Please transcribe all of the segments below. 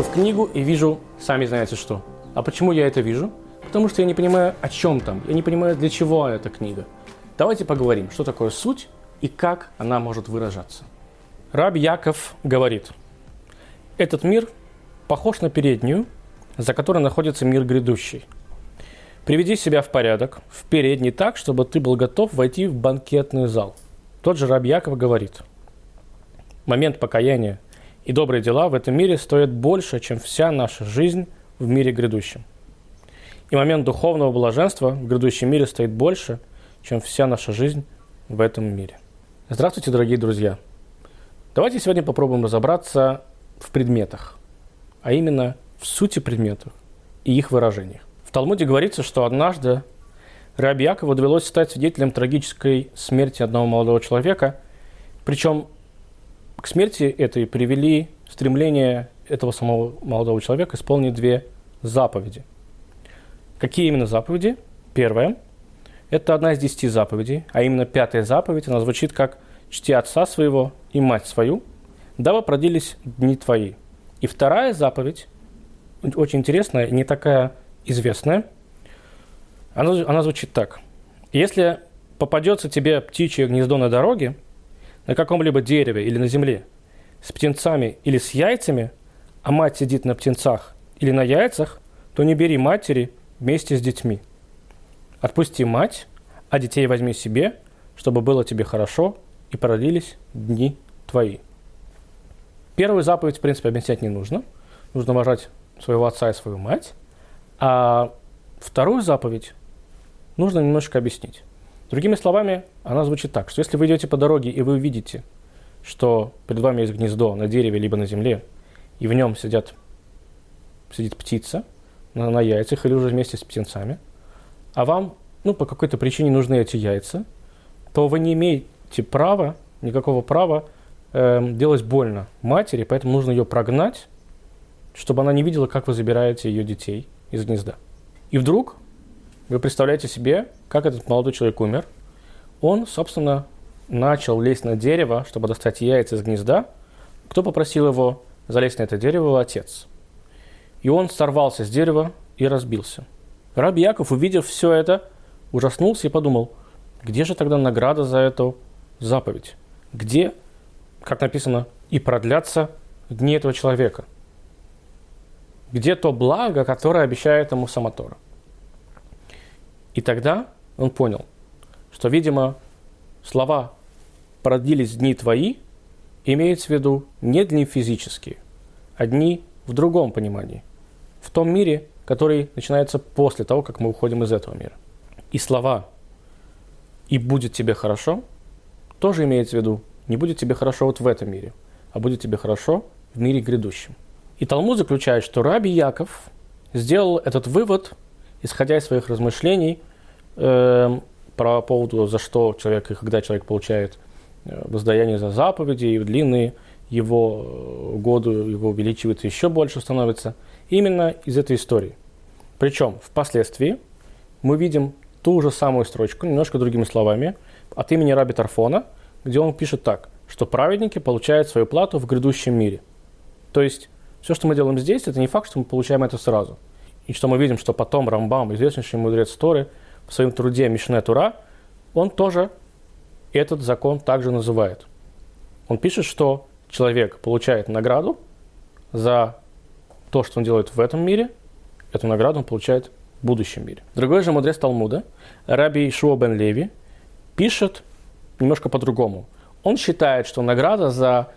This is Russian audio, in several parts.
захожу в книгу и вижу, сами знаете что. А почему я это вижу? Потому что я не понимаю, о чем там. Я не понимаю, для чего эта книга. Давайте поговорим, что такое суть и как она может выражаться. Раб Яков говорит, этот мир похож на переднюю, за которой находится мир грядущий. Приведи себя в порядок, в передний так, чтобы ты был готов войти в банкетный зал. Тот же раб Яков говорит, момент покаяния и добрые дела в этом мире стоят больше, чем вся наша жизнь в мире грядущем. И момент духовного блаженства в грядущем мире стоит больше, чем вся наша жизнь в этом мире. Здравствуйте, дорогие друзья! Давайте сегодня попробуем разобраться в предметах, а именно в сути предметов и их выражениях. В Талмуде говорится, что однажды Раби Якову довелось стать свидетелем трагической смерти одного молодого человека, причем к смерти этой привели стремление этого самого молодого человека исполнить две заповеди. Какие именно заповеди? Первая – это одна из десяти заповедей, а именно пятая заповедь, она звучит как «Чти отца своего и мать свою, дабы продлились дни твои». И вторая заповедь, очень интересная, не такая известная, она, она звучит так. «Если попадется тебе птичье гнездо на дороге – на каком-либо дереве или на земле, с птенцами или с яйцами, а мать сидит на птенцах или на яйцах, то не бери матери вместе с детьми. Отпусти мать, а детей возьми себе, чтобы было тебе хорошо и продлились дни твои. Первую заповедь, в принципе, объяснять не нужно. Нужно уважать своего отца и свою мать. А вторую заповедь нужно немножко объяснить. Другими словами, она звучит так, что если вы идете по дороге и вы увидите, что перед вами есть гнездо на дереве либо на земле, и в нем сидят, сидит птица на, на яйцах или уже вместе с птенцами, а вам ну, по какой-то причине нужны эти яйца, то вы не имеете права, никакого права э, делать больно матери, поэтому нужно ее прогнать, чтобы она не видела, как вы забираете ее детей из гнезда. И вдруг вы представляете себе, как этот молодой человек умер. Он, собственно, начал лезть на дерево, чтобы достать яйца из гнезда. Кто попросил его залезть на это дерево? Отец. И он сорвался с дерева и разбился. Раб Яков, увидев все это, ужаснулся и подумал, где же тогда награда за эту заповедь? Где, как написано, и продлятся дни этого человека? Где то благо, которое обещает ему Самотора? И тогда он понял, что, видимо, слова «продлились дни твои» имеются в виду не дни физические, а дни в другом понимании, в том мире, который начинается после того, как мы уходим из этого мира. И слова «и будет тебе хорошо» тоже имеется в виду не будет тебе хорошо вот в этом мире, а будет тебе хорошо в мире грядущем. И Талмуд заключает, что Раби Яков сделал этот вывод – исходя из своих размышлений э, про поводу, за что человек и когда человек получает э, воздаяние за заповеди, и длинные его э, годы его увеличивается еще больше становится, именно из этой истории. Причем впоследствии мы видим ту же самую строчку, немножко другими словами, от имени Раби Тарфона, где он пишет так, что праведники получают свою плату в грядущем мире. То есть все, что мы делаем здесь, это не факт, что мы получаем это сразу – и что мы видим, что потом Рамбам, известнейший мудрец Торы, в своем труде Мишне Тура, он тоже этот закон также называет. Он пишет, что человек получает награду за то, что он делает в этом мире, эту награду он получает в будущем мире. Другой же мудрец Талмуда, Раби Ишуа бен Леви, пишет немножко по-другому. Он считает, что награда за,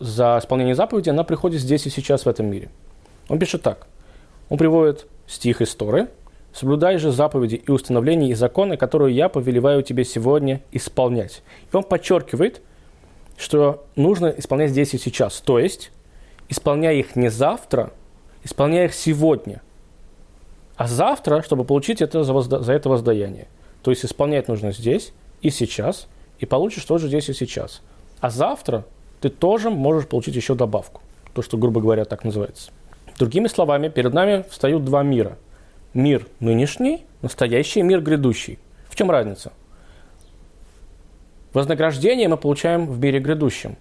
за исполнение заповеди, она приходит здесь и сейчас в этом мире. Он пишет так. Он приводит стих из Торы. «Соблюдай же заповеди и установления и законы, которые я повелеваю тебе сегодня исполнять». И он подчеркивает, что нужно исполнять здесь и сейчас. То есть, исполняй их не завтра, исполняй их сегодня. А завтра, чтобы получить это за, возда- за это воздаяние. То есть, исполнять нужно здесь и сейчас, и получишь тоже здесь и сейчас. А завтра ты тоже можешь получить еще добавку. То, что, грубо говоря, так называется. Другими словами, перед нами встают два мира. Мир нынешний, настоящий, мир грядущий. В чем разница? Вознаграждение мы получаем в мире грядущем.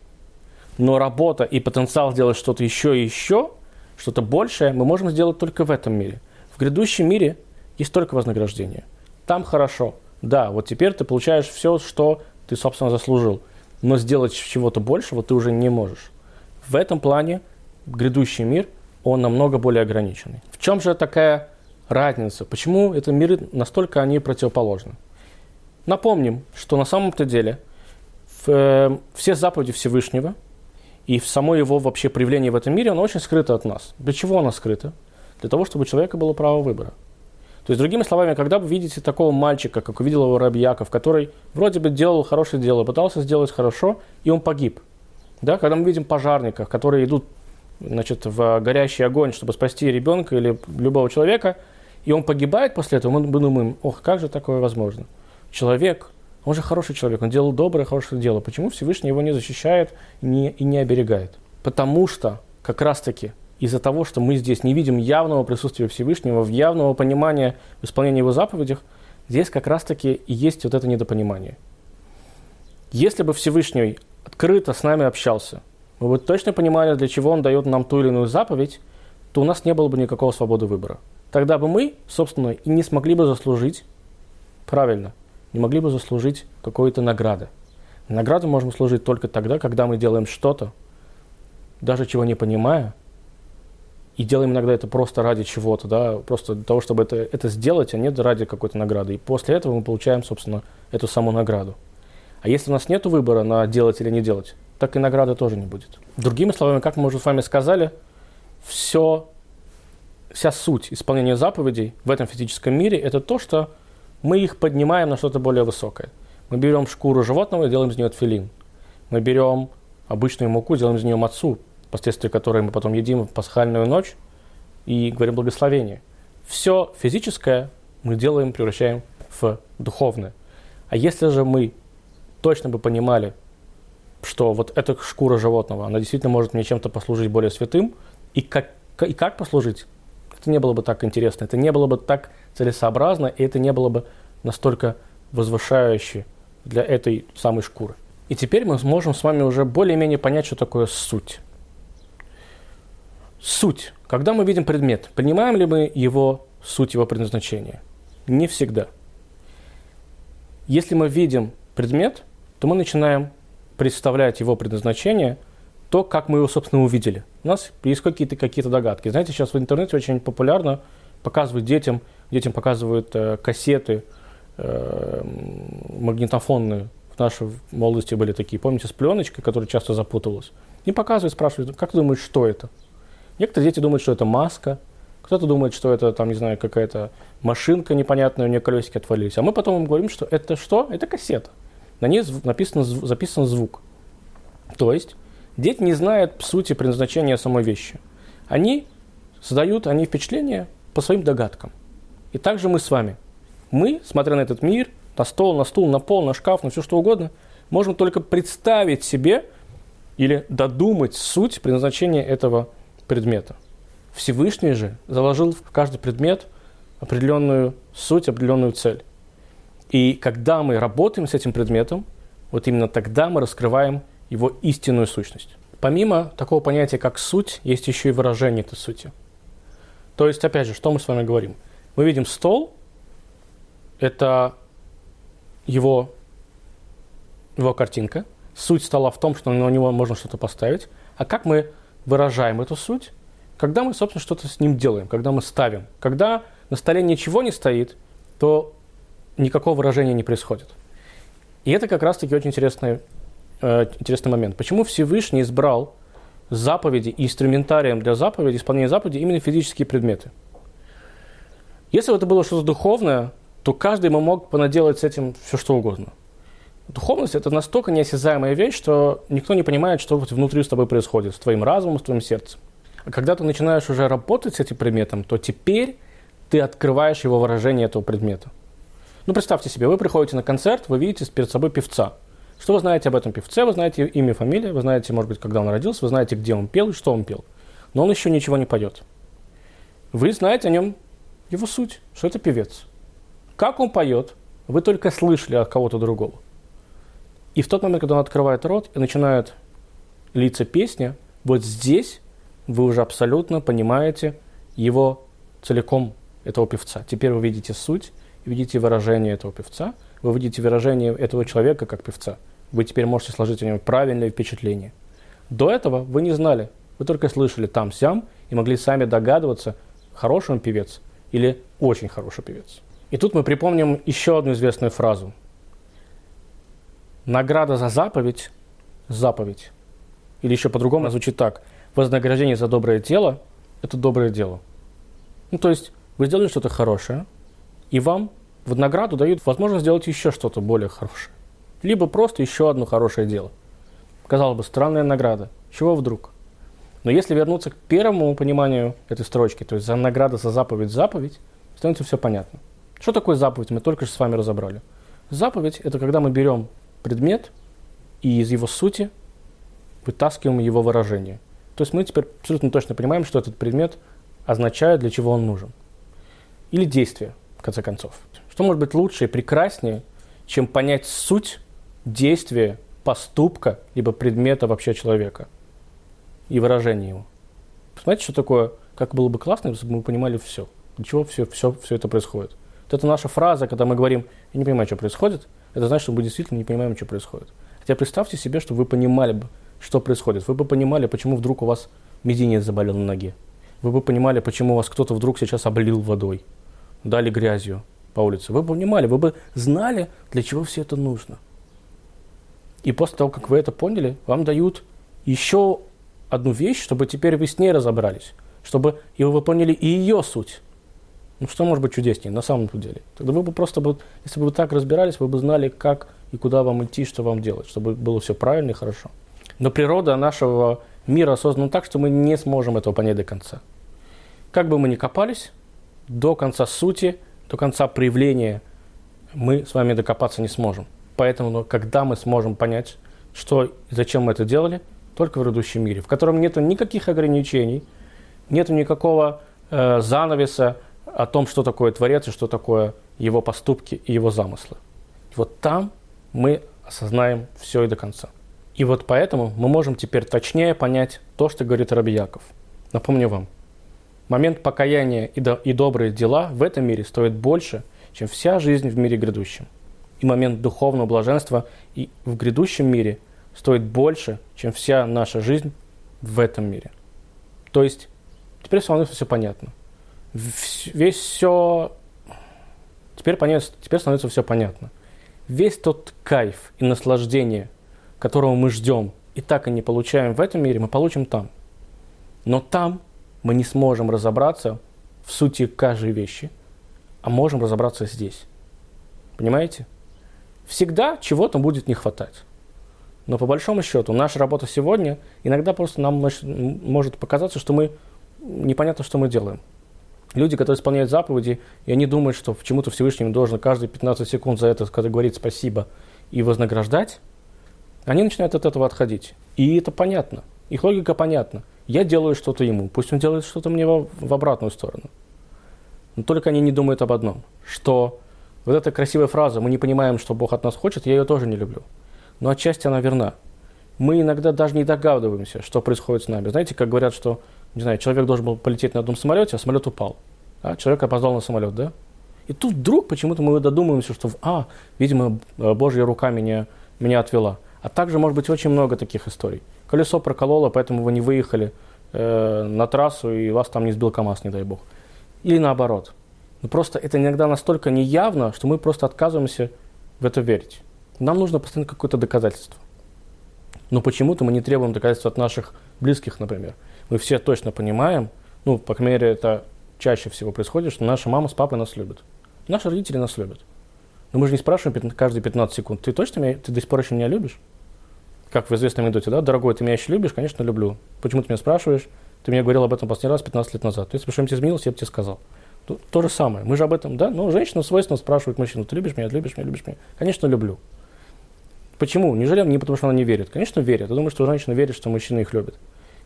Но работа и потенциал сделать что-то еще и еще Что-то большее мы можем сделать только в этом мире. В грядущем мире есть только вознаграждение. Там хорошо. Да, вот теперь ты получаешь все, что ты, собственно, заслужил. Но сделать чего-то большего ты уже не можешь. В этом плане грядущий мир, он намного более ограниченный. В чем же такая разница? Почему это миры настолько они противоположны? Напомним, что на самом-то деле в, э, все заповеди Всевышнего и в само его вообще проявление в этом мире, оно очень скрыто от нас. Для чего оно скрыто? Для того, чтобы у человека было право выбора. То есть, другими словами, когда вы видите такого мальчика, как увидел его Рабьяков, который вроде бы делал хорошее дело, пытался сделать хорошо, и он погиб. Да? Когда мы видим пожарников, которые идут значит, в горящий огонь, чтобы спасти ребенка или любого человека, и он погибает после этого, мы думаем, ох, как же такое возможно? Человек, он же хороший человек, он делал доброе, хорошее дело. Почему Всевышний его не защищает не, и не оберегает? Потому что как раз-таки из-за того, что мы здесь не видим явного присутствия Всевышнего, явного понимания в его заповедях, здесь как раз-таки и есть вот это недопонимание. Если бы Всевышний открыто с нами общался, мы бы точно понимали, для чего он дает нам ту или иную заповедь, то у нас не было бы никакого свободы выбора. Тогда бы мы, собственно, и не смогли бы заслужить, правильно, не могли бы заслужить какой-то награды. Награду можем служить только тогда, когда мы делаем что-то, даже чего не понимая, и делаем иногда это просто ради чего-то, да, просто для того, чтобы это, это сделать, а не ради какой-то награды. И после этого мы получаем, собственно, эту саму награду. А если у нас нет выбора на делать или не делать, так и награды тоже не будет. Другими словами, как мы уже с вами сказали, все, вся суть исполнения заповедей в этом физическом мире – это то, что мы их поднимаем на что-то более высокое. Мы берем шкуру животного и делаем из нее тфилин. Мы берем обычную муку, делаем из нее мацу, последствия которой мы потом едим в пасхальную ночь и говорим благословение. Все физическое мы делаем, превращаем в духовное. А если же мы точно бы понимали, что вот эта шкура животного, она действительно может мне чем-то послужить более святым, и как, и как послужить, это не было бы так интересно, это не было бы так целесообразно, и это не было бы настолько возвышающе для этой самой шкуры. И теперь мы сможем с вами уже более-менее понять, что такое суть. Суть. Когда мы видим предмет, понимаем ли мы его суть, его предназначения? Не всегда. Если мы видим предмет, то мы начинаем представлять его предназначение, то, как мы его, собственно, увидели. У нас есть какие-то какие догадки. Знаете, сейчас в интернете очень популярно показывать детям, детям показывают э, кассеты э, магнитофонные. В нашей молодости были такие, помните, с пленочкой, которая часто запуталась. И показывают, спрашивают, как ты думаешь, что это? Некоторые дети думают, что это маска, кто-то думает, что это, там, не знаю, какая-то машинка непонятная, у нее колесики отвалились. А мы потом им говорим, что это что? Это кассета. На ней написан, записан звук. То есть дети не знают сути предназначения самой вещи. Они создают они впечатление по своим догадкам. И также мы с вами. Мы, смотря на этот мир, на стол, на стул, на пол, на шкаф, на все что угодно, можем только представить себе или додумать суть предназначения этого предмета. Всевышний же заложил в каждый предмет определенную суть, определенную цель. И когда мы работаем с этим предметом, вот именно тогда мы раскрываем его истинную сущность. Помимо такого понятия, как суть, есть еще и выражение этой сути. То есть, опять же, что мы с вами говорим? Мы видим стол, это его, его картинка. Суть стола в том, что на него можно что-то поставить. А как мы выражаем эту суть, когда мы, собственно, что-то с ним делаем, когда мы ставим. Когда на столе ничего не стоит, то никакого выражения не происходит. И это как раз-таки очень интересный, э, интересный момент. Почему Всевышний избрал заповеди и инструментарием для заповеди, исполнения заповеди именно физические предметы? Если бы это было что-то духовное, то каждый мог понаделать с этим все что угодно – Духовность – это настолько неосязаемая вещь, что никто не понимает, что внутри с тобой происходит, с твоим разумом, с твоим сердцем. А когда ты начинаешь уже работать с этим предметом, то теперь ты открываешь его выражение этого предмета. Ну, представьте себе, вы приходите на концерт, вы видите перед собой певца. Что вы знаете об этом певце? Вы знаете имя, фамилия, вы знаете, может быть, когда он родился, вы знаете, где он пел и что он пел. Но он еще ничего не поет. Вы знаете о нем его суть, что это певец. Как он поет, вы только слышали от кого-то другого. И в тот момент, когда он открывает рот и начинает литься песня, вот здесь вы уже абсолютно понимаете его целиком, этого певца. Теперь вы видите суть, видите выражение этого певца, вы видите выражение этого человека как певца. Вы теперь можете сложить о нем правильное впечатление. До этого вы не знали, вы только слышали там-сям и могли сами догадываться, хороший он певец или очень хороший певец. И тут мы припомним еще одну известную фразу. Награда за заповедь – заповедь. Или еще по-другому звучит так. Вознаграждение за доброе дело – это доброе дело. Ну, то есть вы сделали что-то хорошее, и вам в награду дают возможность сделать еще что-то более хорошее. Либо просто еще одно хорошее дело. Казалось бы, странная награда. Чего вдруг? Но если вернуться к первому пониманию этой строчки, то есть за награда за заповедь заповедь, становится все понятно. Что такое заповедь, мы только что с вами разобрали. Заповедь – это когда мы берем предмет и из его сути вытаскиваем его выражение. То есть мы теперь абсолютно точно понимаем, что этот предмет означает, для чего он нужен. Или действие, в конце концов. Что может быть лучше и прекраснее, чем понять суть действия, поступка, либо предмета вообще человека и выражение его. Посмотрите, что такое, как было бы классно, если бы мы понимали все. Для чего все, все, все это происходит. Вот это наша фраза, когда мы говорим, я не понимаю, что происходит, это значит, что мы действительно не понимаем, что происходит. Хотя представьте себе, что вы понимали бы, что происходит. Вы бы понимали, почему вдруг у вас мизинец заболел на ноге. Вы бы понимали, почему вас кто-то вдруг сейчас облил водой, дали грязью по улице. Вы бы понимали, вы бы знали, для чего все это нужно. И после того, как вы это поняли, вам дают еще одну вещь, чтобы теперь вы с ней разобрались, чтобы и вы поняли и ее суть. Ну что может быть чудеснее на самом деле? Тогда вы бы просто, бы, если бы вы так разбирались, вы бы знали, как и куда вам идти, что вам делать, чтобы было все правильно и хорошо. Но природа нашего мира создана так, что мы не сможем этого понять до конца. Как бы мы ни копались, до конца сути, до конца проявления мы с вами докопаться не сможем. Поэтому, ну, когда мы сможем понять, что и зачем мы это делали, только в грядущем мире, в котором нет никаких ограничений, нет никакого э, занавеса о том, что такое Творец и что такое его поступки и его замыслы. Вот там мы осознаем все и до конца. И вот поэтому мы можем теперь точнее понять то, что говорит Раби Яков. Напомню вам, момент покаяния и, до, и добрые дела в этом мире стоят больше, чем вся жизнь в мире грядущем. И момент духовного блаженства и в грядущем мире – стоит больше, чем вся наша жизнь в этом мире. То есть, теперь становится все понятно. Весь все... Теперь, понятно, теперь становится все понятно. Весь тот кайф и наслаждение, которого мы ждем и так и не получаем в этом мире, мы получим там. Но там мы не сможем разобраться в сути каждой вещи, а можем разобраться здесь. Понимаете? Всегда чего-то будет не хватать. Но по большому счету, наша работа сегодня, иногда просто нам может показаться, что мы непонятно, что мы делаем. Люди, которые исполняют заповеди, и они думают, что почему-то Всевышний должен каждые 15 секунд за это когда говорить спасибо и вознаграждать, они начинают от этого отходить. И это понятно. Их логика понятна. Я делаю что-то ему, пусть он делает что-то мне в, обратную сторону. Но только они не думают об одном, что вот эта красивая фраза «мы не понимаем, что Бог от нас хочет», я ее тоже не люблю но отчасти она верна. Мы иногда даже не догадываемся, что происходит с нами. Знаете, как говорят, что, не знаю, человек должен был полететь на одном самолете, а самолет упал. А? Человек опоздал на самолет, да? И тут вдруг почему-то мы додумываемся, что, а, видимо, Божья рука меня, меня отвела. А также, может быть, очень много таких историй. Колесо прокололо, поэтому вы не выехали э, на трассу, и вас там не сбил КАМАЗ, не дай бог. Или наоборот. Но просто это иногда настолько неявно, что мы просто отказываемся в это верить. Нам нужно постоянно какое-то доказательство. Но почему-то мы не требуем доказательств от наших близких, например. Мы все точно понимаем, ну, по крайней мере, это чаще всего происходит, что наша мама с папой нас любят. Наши родители нас любят. Но мы же не спрашиваем каждые 15 секунд, ты точно меня, ты до сих пор еще меня любишь? Как в известном анекдоте, да? Дорогой, ты меня еще любишь? Конечно, люблю. Почему ты меня спрашиваешь? Ты мне говорил об этом последний раз 15 лет назад. Если бы что-нибудь изменилось, я бы тебе сказал. То, то же самое. Мы же об этом, да? Ну, женщина свойственно спрашивает мужчину, ты любишь меня, любишь меня, любишь меня? Конечно, люблю. Почему? Неужели не потому, что она не верит? Конечно, верит. Я думаю, что женщина верит, что мужчина их любит.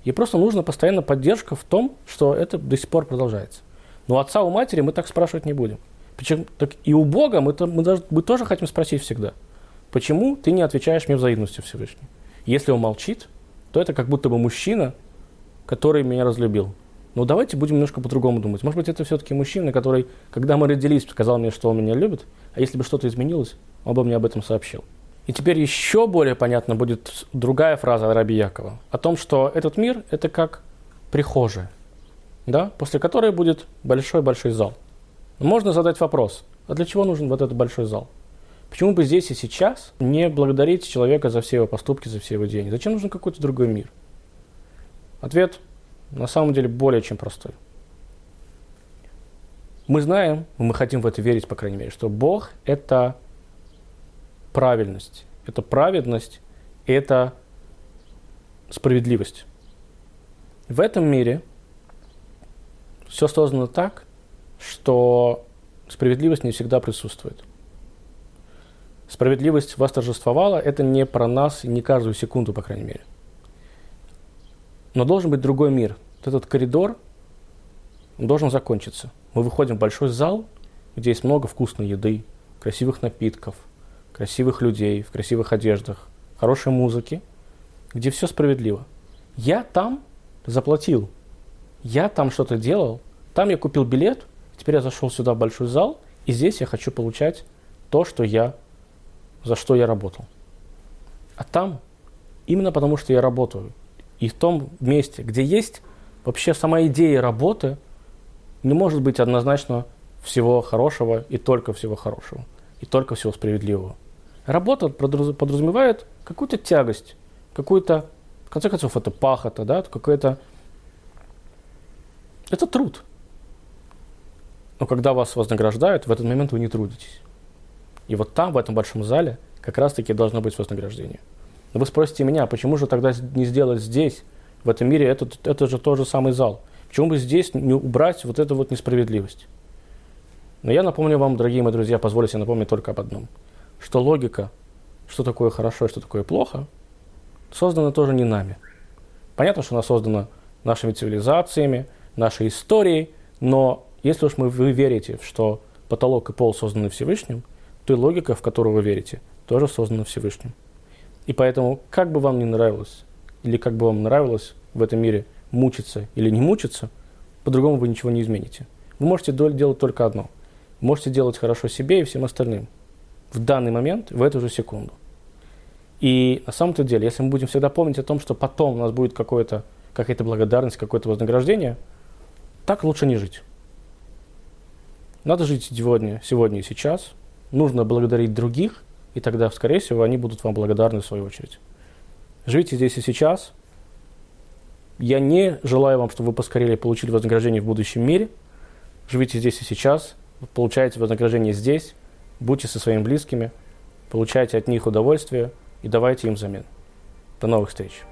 Ей просто нужна постоянно поддержка в том, что это до сих пор продолжается. Но отца, у матери мы так спрашивать не будем. Почему? Так и у Бога мы, мы, даже, мы тоже хотим спросить всегда. Почему ты не отвечаешь мне взаимностью Всевышний? Если он молчит, то это как будто бы мужчина который меня разлюбил. Но давайте будем немножко по-другому думать. Может быть, это все-таки мужчина, который, когда мы родились, сказал мне, что он меня любит, а если бы что-то изменилось, он бы мне об этом сообщил. И теперь еще более понятно будет другая фраза Раби Якова о том, что этот мир – это как прихожая, да, после которой будет большой-большой зал. Можно задать вопрос, а для чего нужен вот этот большой зал? Почему бы здесь и сейчас не благодарить человека за все его поступки, за все его деяния? Зачем нужен какой-то другой мир? Ответ на самом деле более чем простой. Мы знаем, мы хотим в это верить, по крайней мере, что Бог – это правильность, это праведность, это справедливость. В этом мире все создано так, что справедливость не всегда присутствует. Справедливость восторжествовала, это не про нас не каждую секунду, по крайней мере – но должен быть другой мир. Вот этот коридор должен закончиться. Мы выходим в большой зал, где есть много вкусной еды, красивых напитков, красивых людей в красивых одеждах, хорошей музыки, где все справедливо. Я там заплатил, я там что-то делал, там я купил билет, теперь я зашел сюда в большой зал, и здесь я хочу получать то, что я, за что я работал. А там, именно потому что я работаю, и в том месте, где есть вообще сама идея работы, не может быть однозначно всего хорошего и только всего хорошего, и только всего справедливого. Работа подразумевает какую-то тягость, какую-то, в конце концов, это пахота, да, какой-то... Это труд. Но когда вас вознаграждают, в этот момент вы не трудитесь. И вот там, в этом большом зале, как раз-таки должно быть вознаграждение. Но вы спросите меня, а почему же тогда не сделать здесь, в этом мире, это, это же тот же самый зал? Почему бы здесь не убрать вот эту вот несправедливость? Но я напомню вам, дорогие мои друзья, позволю себе напомнить только об одном. Что логика, что такое хорошо и что такое плохо, создана тоже не нами. Понятно, что она создана нашими цивилизациями, нашей историей, но если уж мы, вы верите, что потолок и пол созданы Всевышним, то и логика, в которую вы верите, тоже создана Всевышним. И поэтому, как бы вам ни нравилось, или как бы вам нравилось в этом мире мучиться или не мучиться, по-другому вы ничего не измените. Вы можете делать только одно. Можете делать хорошо себе и всем остальным. В данный момент, в эту же секунду. И на самом-то деле, если мы будем всегда помнить о том, что потом у нас будет какое-то, какая-то благодарность, какое-то вознаграждение, так лучше не жить. Надо жить сегодня, сегодня и сейчас. Нужно благодарить других, и тогда, скорее всего, они будут вам благодарны в свою очередь. Живите здесь и сейчас. Я не желаю вам, чтобы вы поскорее получили вознаграждение в будущем мире. Живите здесь и сейчас, получайте вознаграждение здесь, будьте со своими близкими, получайте от них удовольствие и давайте им взамен. До новых встреч!